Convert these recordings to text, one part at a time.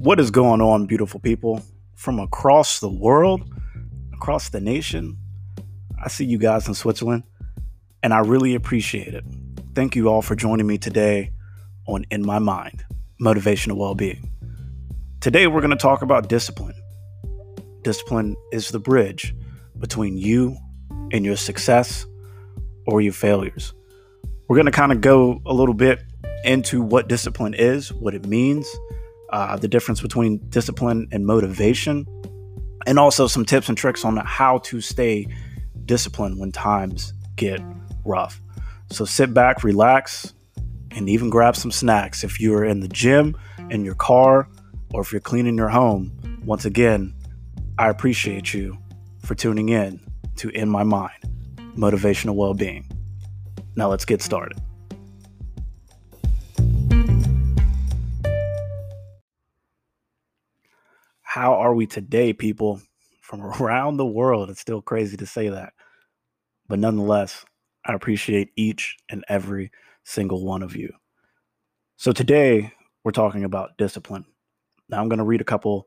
What is going on, beautiful people from across the world, across the nation? I see you guys in Switzerland, and I really appreciate it. Thank you all for joining me today on In My Mind Motivational Well-Being. Today, we're going to talk about discipline. Discipline is the bridge between you and your success or your failures. We're going to kind of go a little bit into what discipline is, what it means uh, the difference between discipline and motivation, and also some tips and tricks on how to stay disciplined when times get rough. So sit back, relax, and even grab some snacks. If you're in the gym, in your car, or if you're cleaning your home, once again, I appreciate you for tuning in to In My Mind Motivational Well Being. Now let's get started. How are we today, people from around the world? It's still crazy to say that. But nonetheless, I appreciate each and every single one of you. So today, we're talking about discipline. Now, I'm going to read a couple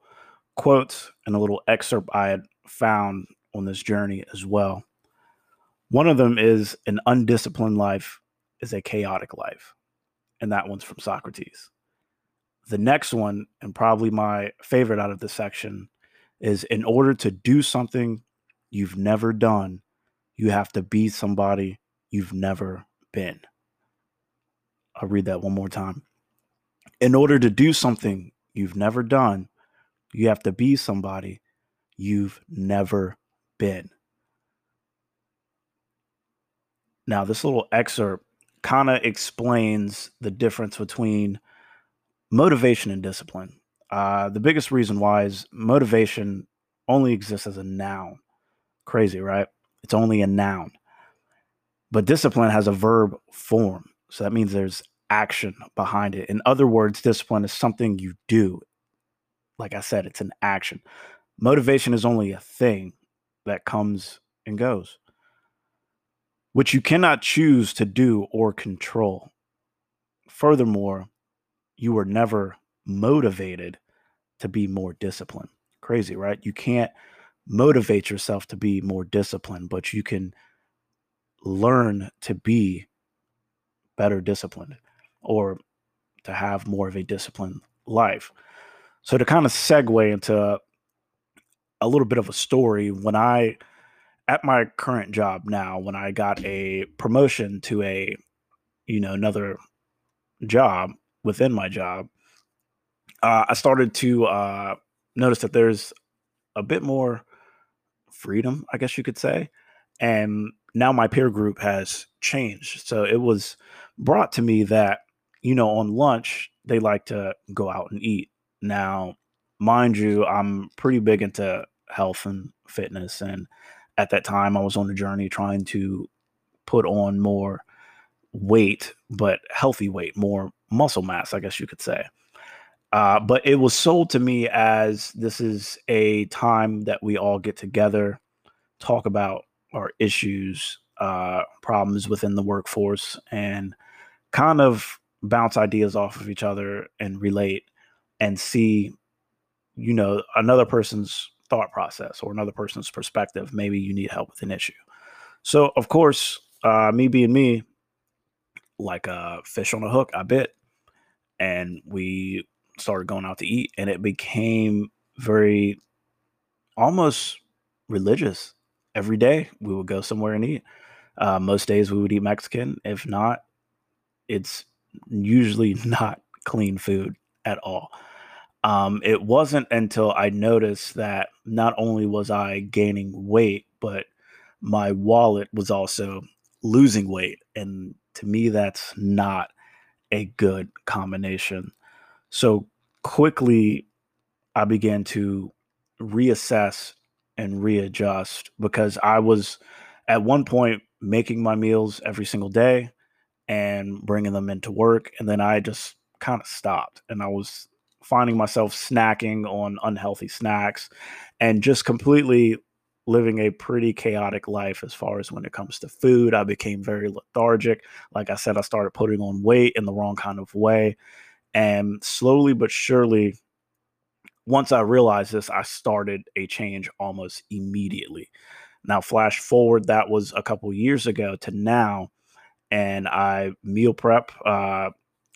quotes and a little excerpt I had found on this journey as well. One of them is An undisciplined life is a chaotic life. And that one's from Socrates. The next one, and probably my favorite out of this section, is in order to do something you've never done, you have to be somebody you've never been. I'll read that one more time. In order to do something you've never done, you have to be somebody you've never been. Now, this little excerpt kind of explains the difference between motivation and discipline. Uh, the biggest reason why is motivation only exists as a noun. Crazy, right? It's only a noun. But discipline has a verb form. So that means there's action behind it. In other words, discipline is something you do. Like I said, it's an action. Motivation is only a thing that comes and goes, which you cannot choose to do or control. Furthermore, you were never motivated to be more disciplined. Crazy, right? You can't motivate yourself to be more disciplined, but you can learn to be better disciplined or to have more of a disciplined life. So, to kind of segue into a little bit of a story, when I, at my current job now, when I got a promotion to a, you know, another job, within my job, uh, I started to uh, notice that there's a bit more freedom, I guess you could say. And now my peer group has changed. So it was brought to me that, you know, on lunch, they like to go out and eat. Now, mind you, I'm pretty big into health and fitness. And at that time, I was on a journey trying to put on more weight, but healthy weight, more muscle mass, I guess you could say. Uh, but it was sold to me as this is a time that we all get together, talk about our issues, uh, problems within the workforce, and kind of bounce ideas off of each other and relate and see, you know, another person's thought process or another person's perspective. Maybe you need help with an issue. So, of course, uh, me being me, like a fish on a hook, I bit and we started going out to eat and it became very almost religious. Every day we would go somewhere and eat. Uh, most days we would eat mexican. If not it's usually not clean food at all. Um, it wasn't until i noticed that not only was i gaining weight but my wallet was also losing weight and to me that's not a good combination. So quickly, I began to reassess and readjust because I was at one point making my meals every single day and bringing them into work. And then I just kind of stopped and I was finding myself snacking on unhealthy snacks and just completely living a pretty chaotic life as far as when it comes to food. I became very lethargic. Like I said, I started putting on weight in the wrong kind of way. And slowly but surely, once I realized this, I started a change almost immediately. Now, flash forward, that was a couple years ago to now, and I meal prep. Uh,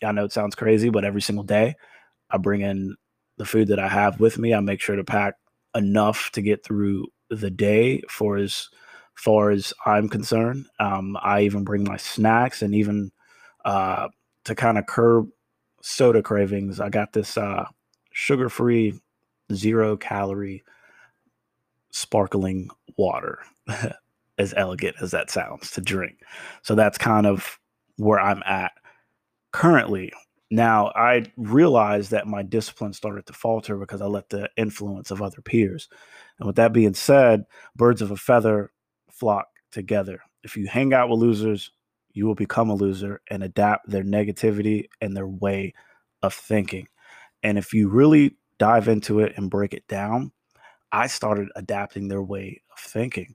I know it sounds crazy, but every single day, I bring in the food that I have with me. I make sure to pack enough to get through the day for as far as I'm concerned. Um, I even bring my snacks and even uh, to kind of curb soda cravings. I got this uh, sugar free, zero calorie, sparkling water, as elegant as that sounds to drink. So that's kind of where I'm at currently. Now, I realized that my discipline started to falter because I let the influence of other peers. And with that being said, birds of a feather flock together. If you hang out with losers, you will become a loser and adapt their negativity and their way of thinking. And if you really dive into it and break it down, I started adapting their way of thinking.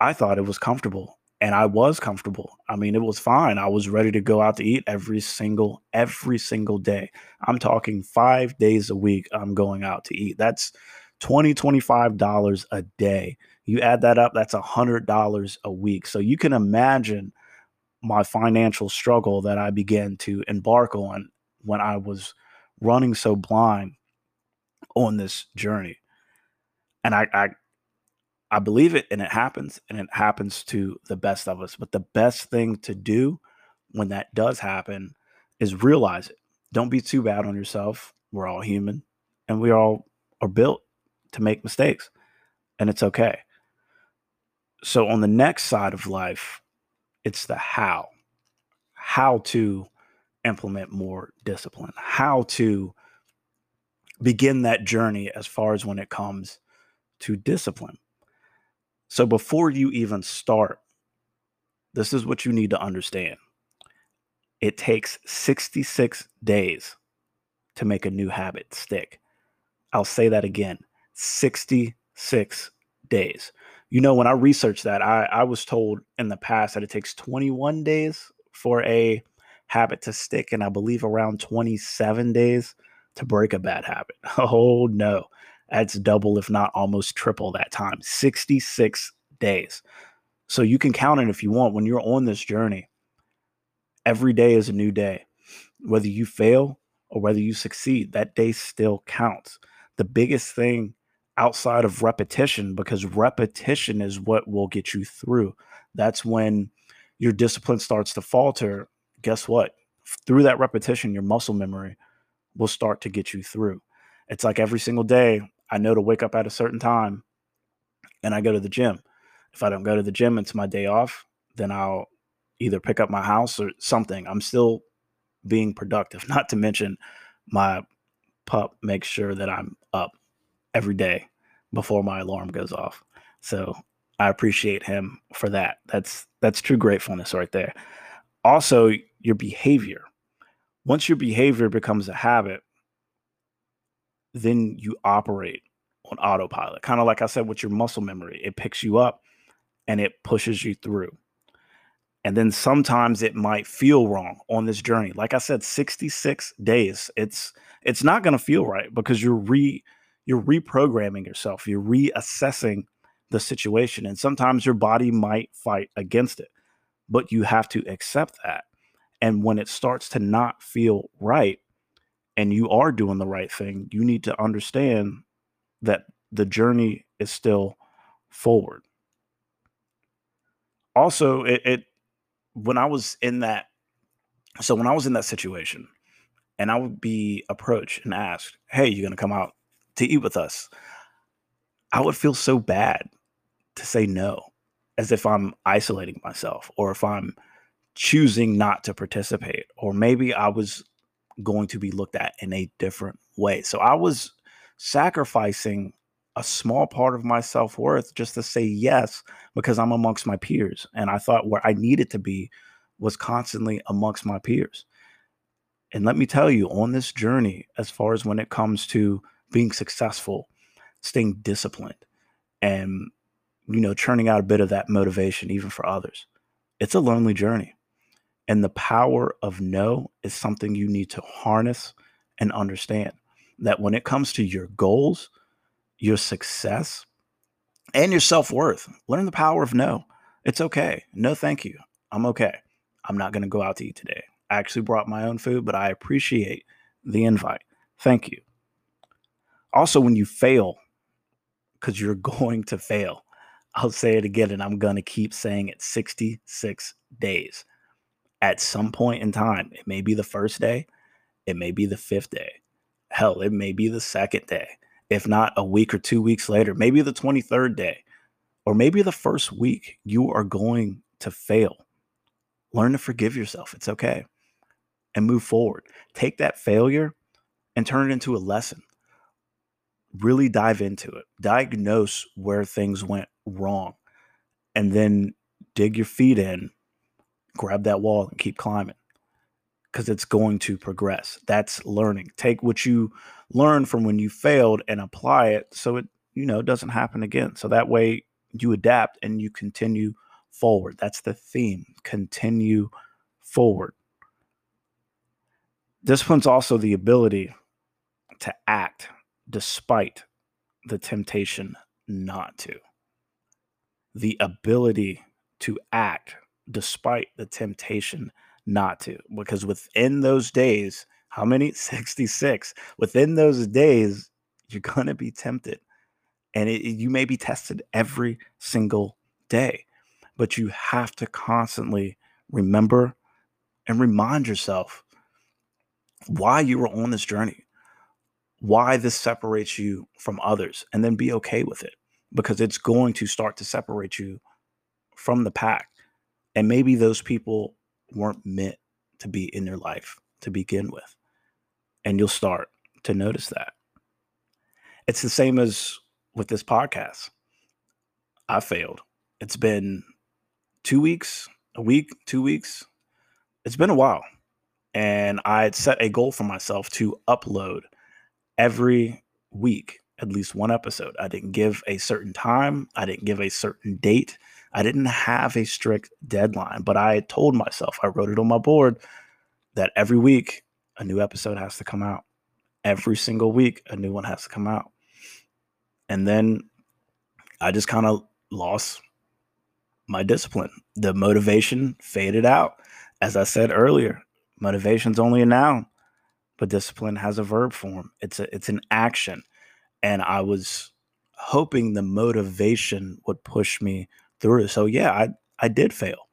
I thought it was comfortable and I was comfortable. I mean, it was fine. I was ready to go out to eat every single every single day. I'm talking 5 days a week I'm going out to eat. That's 20 25 dollars a day. You add that up, that's a $100 a week. So you can imagine my financial struggle that I began to embark on when I was running so blind on this journey. And I, I I believe it and it happens and it happens to the best of us. But the best thing to do when that does happen is realize it. Don't be too bad on yourself. We're all human and we all are built to make mistakes and it's okay. So on the next side of life, it's the how. How to implement more discipline, how to begin that journey as far as when it comes to discipline. So before you even start, this is what you need to understand. It takes 66 days to make a new habit stick. I'll say that again 66 days. You know, when I researched that, I, I was told in the past that it takes 21 days for a habit to stick, and I believe around 27 days to break a bad habit. Oh no, that's double, if not almost triple that time 66 days. So you can count it if you want. When you're on this journey, every day is a new day. Whether you fail or whether you succeed, that day still counts. The biggest thing outside of repetition, because repetition is what will get you through. That's when your discipline starts to falter. Guess what? Through that repetition, your muscle memory will start to get you through. It's like every single day, I know to wake up at a certain time and I go to the gym. If I don't go to the gym, it's my day off, then I'll either pick up my house or something. I'm still being productive, not to mention my pup makes sure that I'm up every day before my alarm goes off. So I appreciate him for that. That's that's true gratefulness right there. Also, your behavior. Once your behavior becomes a habit, then you operate on autopilot. Kind of like I said with your muscle memory, it picks you up and it pushes you through. And then sometimes it might feel wrong on this journey. Like I said 66 days. It's it's not going to feel right because you're re you're reprogramming yourself. You're reassessing the situation and sometimes your body might fight against it. But you have to accept that. And when it starts to not feel right, and you are doing the right thing, you need to understand that the journey is still forward. Also, it, it when I was in that so when I was in that situation and I would be approached and asked, Hey, you gonna come out to eat with us? I would feel so bad to say no, as if I'm isolating myself or if I'm choosing not to participate. Or maybe I was going to be looked at in a different way. So I was sacrificing a small part of my self worth just to say yes because I'm amongst my peers. And I thought where I needed to be was constantly amongst my peers. And let me tell you, on this journey, as far as when it comes to being successful, staying disciplined, and you know, churning out a bit of that motivation even for others, it's a lonely journey. And the power of no is something you need to harness and understand. that when it comes to your goals, your success, and your self worth, learn the power of no. It's okay. No, thank you. I'm okay. I'm not going to go out to eat today. I actually brought my own food, but I appreciate the invite. Thank you. Also, when you fail, because you're going to fail, I'll say it again, and I'm going to keep saying it 66 days. At some point in time, it may be the first day, it may be the fifth day, hell, it may be the second day, if not a week or two weeks later, maybe the 23rd day, or maybe the first week, you are going to fail. Learn to forgive yourself. It's okay. And move forward. Take that failure and turn it into a lesson. Really dive into it. Diagnose where things went wrong. And then dig your feet in, grab that wall, and keep climbing because it's going to progress. That's learning. Take what you learned from when you failed and apply it so it, you know, doesn't happen again. So that way you adapt and you continue forward. That's the theme. Continue forward. Discipline's also the ability to act despite the temptation not to. The ability to act despite the temptation not to. Because within those days, how many? 66. Within those days, you're going to be tempted. And it, you may be tested every single day but you have to constantly remember and remind yourself why you were on this journey, why this separates you from others, and then be okay with it because it's going to start to separate you from the pack. And maybe those people weren't meant to be in your life to begin with. And you'll start to notice that. It's the same as with this podcast. I failed. It's been two weeks, a week, two weeks. It's been a while. And I had set a goal for myself to upload every week at least one episode. I didn't give a certain time, I didn't give a certain date. I didn't have a strict deadline, but I told myself, I wrote it on my board that every week a new episode has to come out. Every single week a new one has to come out. And then I just kind of lost my discipline. The motivation faded out. As I said earlier, motivation's only a noun, but discipline has a verb form. It's a it's an action. And I was hoping the motivation would push me through. So yeah, I I did fail.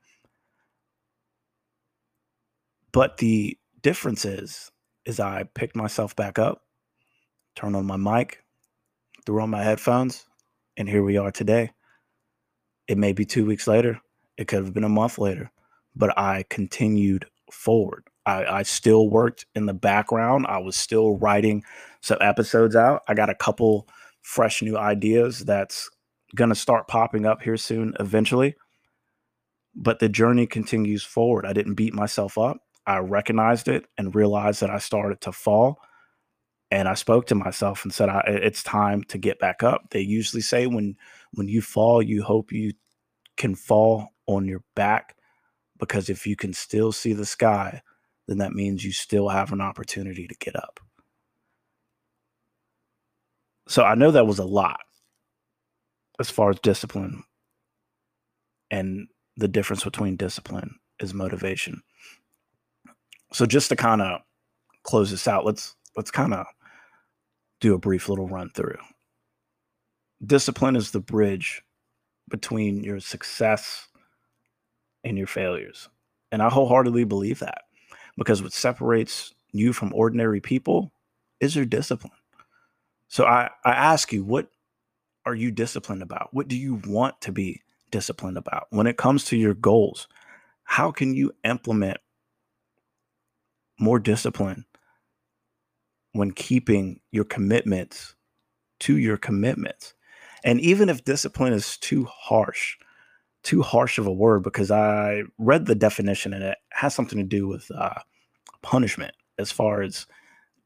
But the difference is is I picked myself back up, turned on my mic, threw on my headphones, and here we are today. It may be two weeks later. It could have been a month later, but I continued forward. I, I still worked in the background. I was still writing some episodes out. I got a couple fresh new ideas that's going to start popping up here soon eventually. But the journey continues forward. I didn't beat myself up. I recognized it and realized that I started to fall. And I spoke to myself and said, I "It's time to get back up." They usually say when when you fall, you hope you can fall on your back because if you can still see the sky, then that means you still have an opportunity to get up. So I know that was a lot as far as discipline and the difference between discipline is motivation. So just to kind of close this out, let's let's kind of do a brief little run through discipline is the bridge between your success and your failures. And I wholeheartedly believe that because what separates you from ordinary people is your discipline. So I, I ask you, what are you disciplined about? What do you want to be disciplined about? When it comes to your goals, how can you implement more discipline when keeping your commitments to your commitments? And even if discipline is too harsh, too harsh of a word, because I read the definition and it has something to do with uh, punishment as far as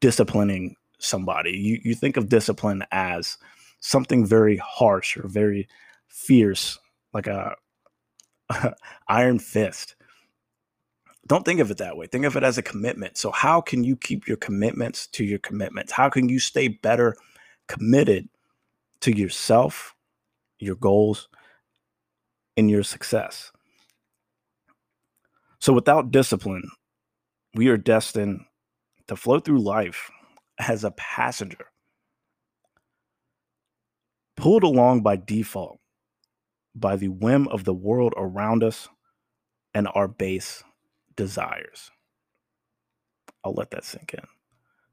disciplining somebody. You, you think of discipline as something very harsh or very fierce, like a iron fist. don't think of it that way. Think of it as a commitment. So, how can you keep your commitments to your commitments? How can you stay better committed to yourself, your goals, and your success? So, without discipline, we are destined to float through life as a passenger, pulled along by default by the whim of the world around us and our base desires. I'll let that sink in.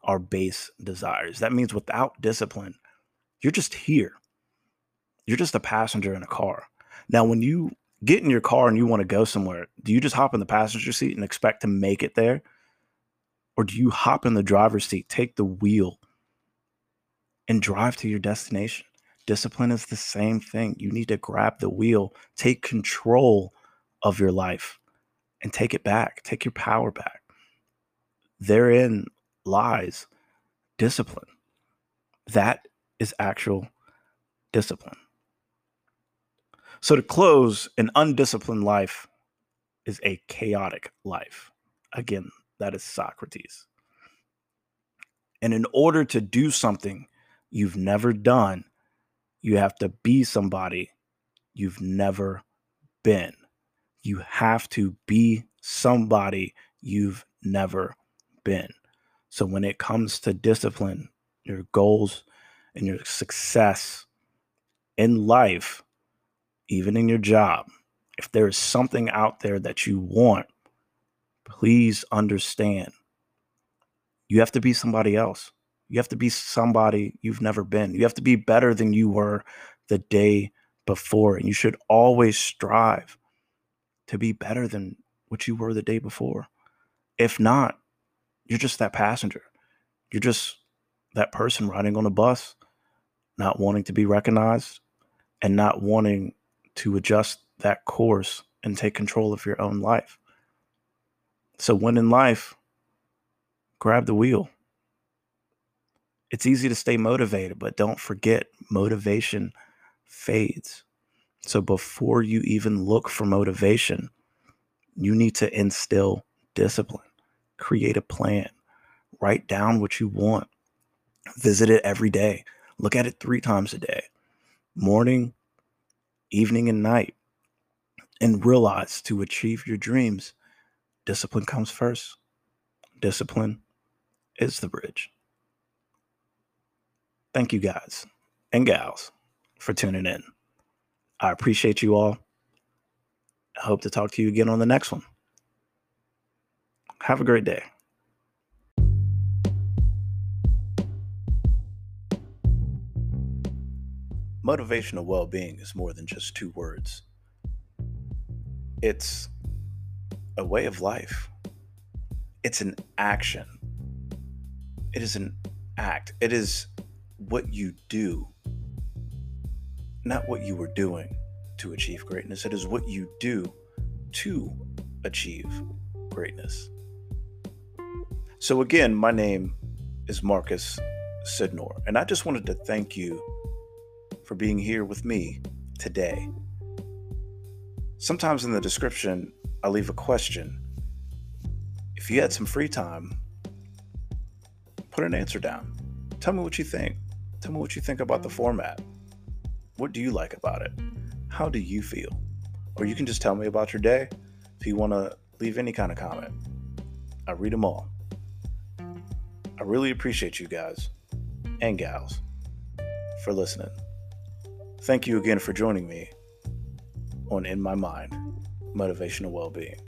Our base desires. That means without discipline, you're just here. You're just a passenger in a car. Now, when you get in your car and you want to go somewhere, do you just hop in the passenger seat and expect to make it there? Or do you hop in the driver's seat, take the wheel, and drive to your destination? Discipline is the same thing. You need to grab the wheel, take control of your life, and take it back. Take your power back. Therein lies discipline. That is actual discipline. So, to close, an undisciplined life is a chaotic life. Again, that is Socrates. And in order to do something you've never done, you have to be somebody you've never been. You have to be somebody you've never been. So when it comes to discipline, your goals, and your success in life, even in your job, if there is something out there that you want, please understand you have to be somebody else. You have to be somebody you've never been. You have to be better than you were the day before. And you should always strive to be better than what you were the day before. If not, you're just that passenger. You're just that person riding on a bus, not wanting to be recognized and not wanting to adjust that course and take control of your own life. So, when in life, grab the wheel it's easy to stay motivated, but don't forget motivation fades. So before you even look for motivation, you need to instill discipline, create a plan, write down what you want, visit it every day, look at it three times a day morning, evening, and night. And realize to achieve your dreams, discipline comes first. Discipline is the bridge. Thank you guys and gals for tuning in. I appreciate you all. I hope to talk to you again on the next one. Have a great day. Motivational well being is more than just two words, it's a way of life, it's an action, it is an act, it is what you do, not what you were doing to achieve greatness. It is what you do to achieve greatness. So, again, my name is Marcus Sidnor, and I just wanted to thank you for being here with me today. Sometimes in the description, I leave a question. If you had some free time, put an answer down. Tell me what you think. Tell me what you think about the format. What do you like about it? How do you feel? Or you can just tell me about your day if you want to leave any kind of comment. I read them all. I really appreciate you guys and gals for listening. Thank you again for joining me on In My Mind Motivational Wellbeing.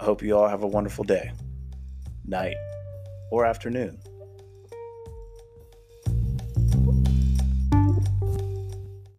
I hope you all have a wonderful day, night, or afternoon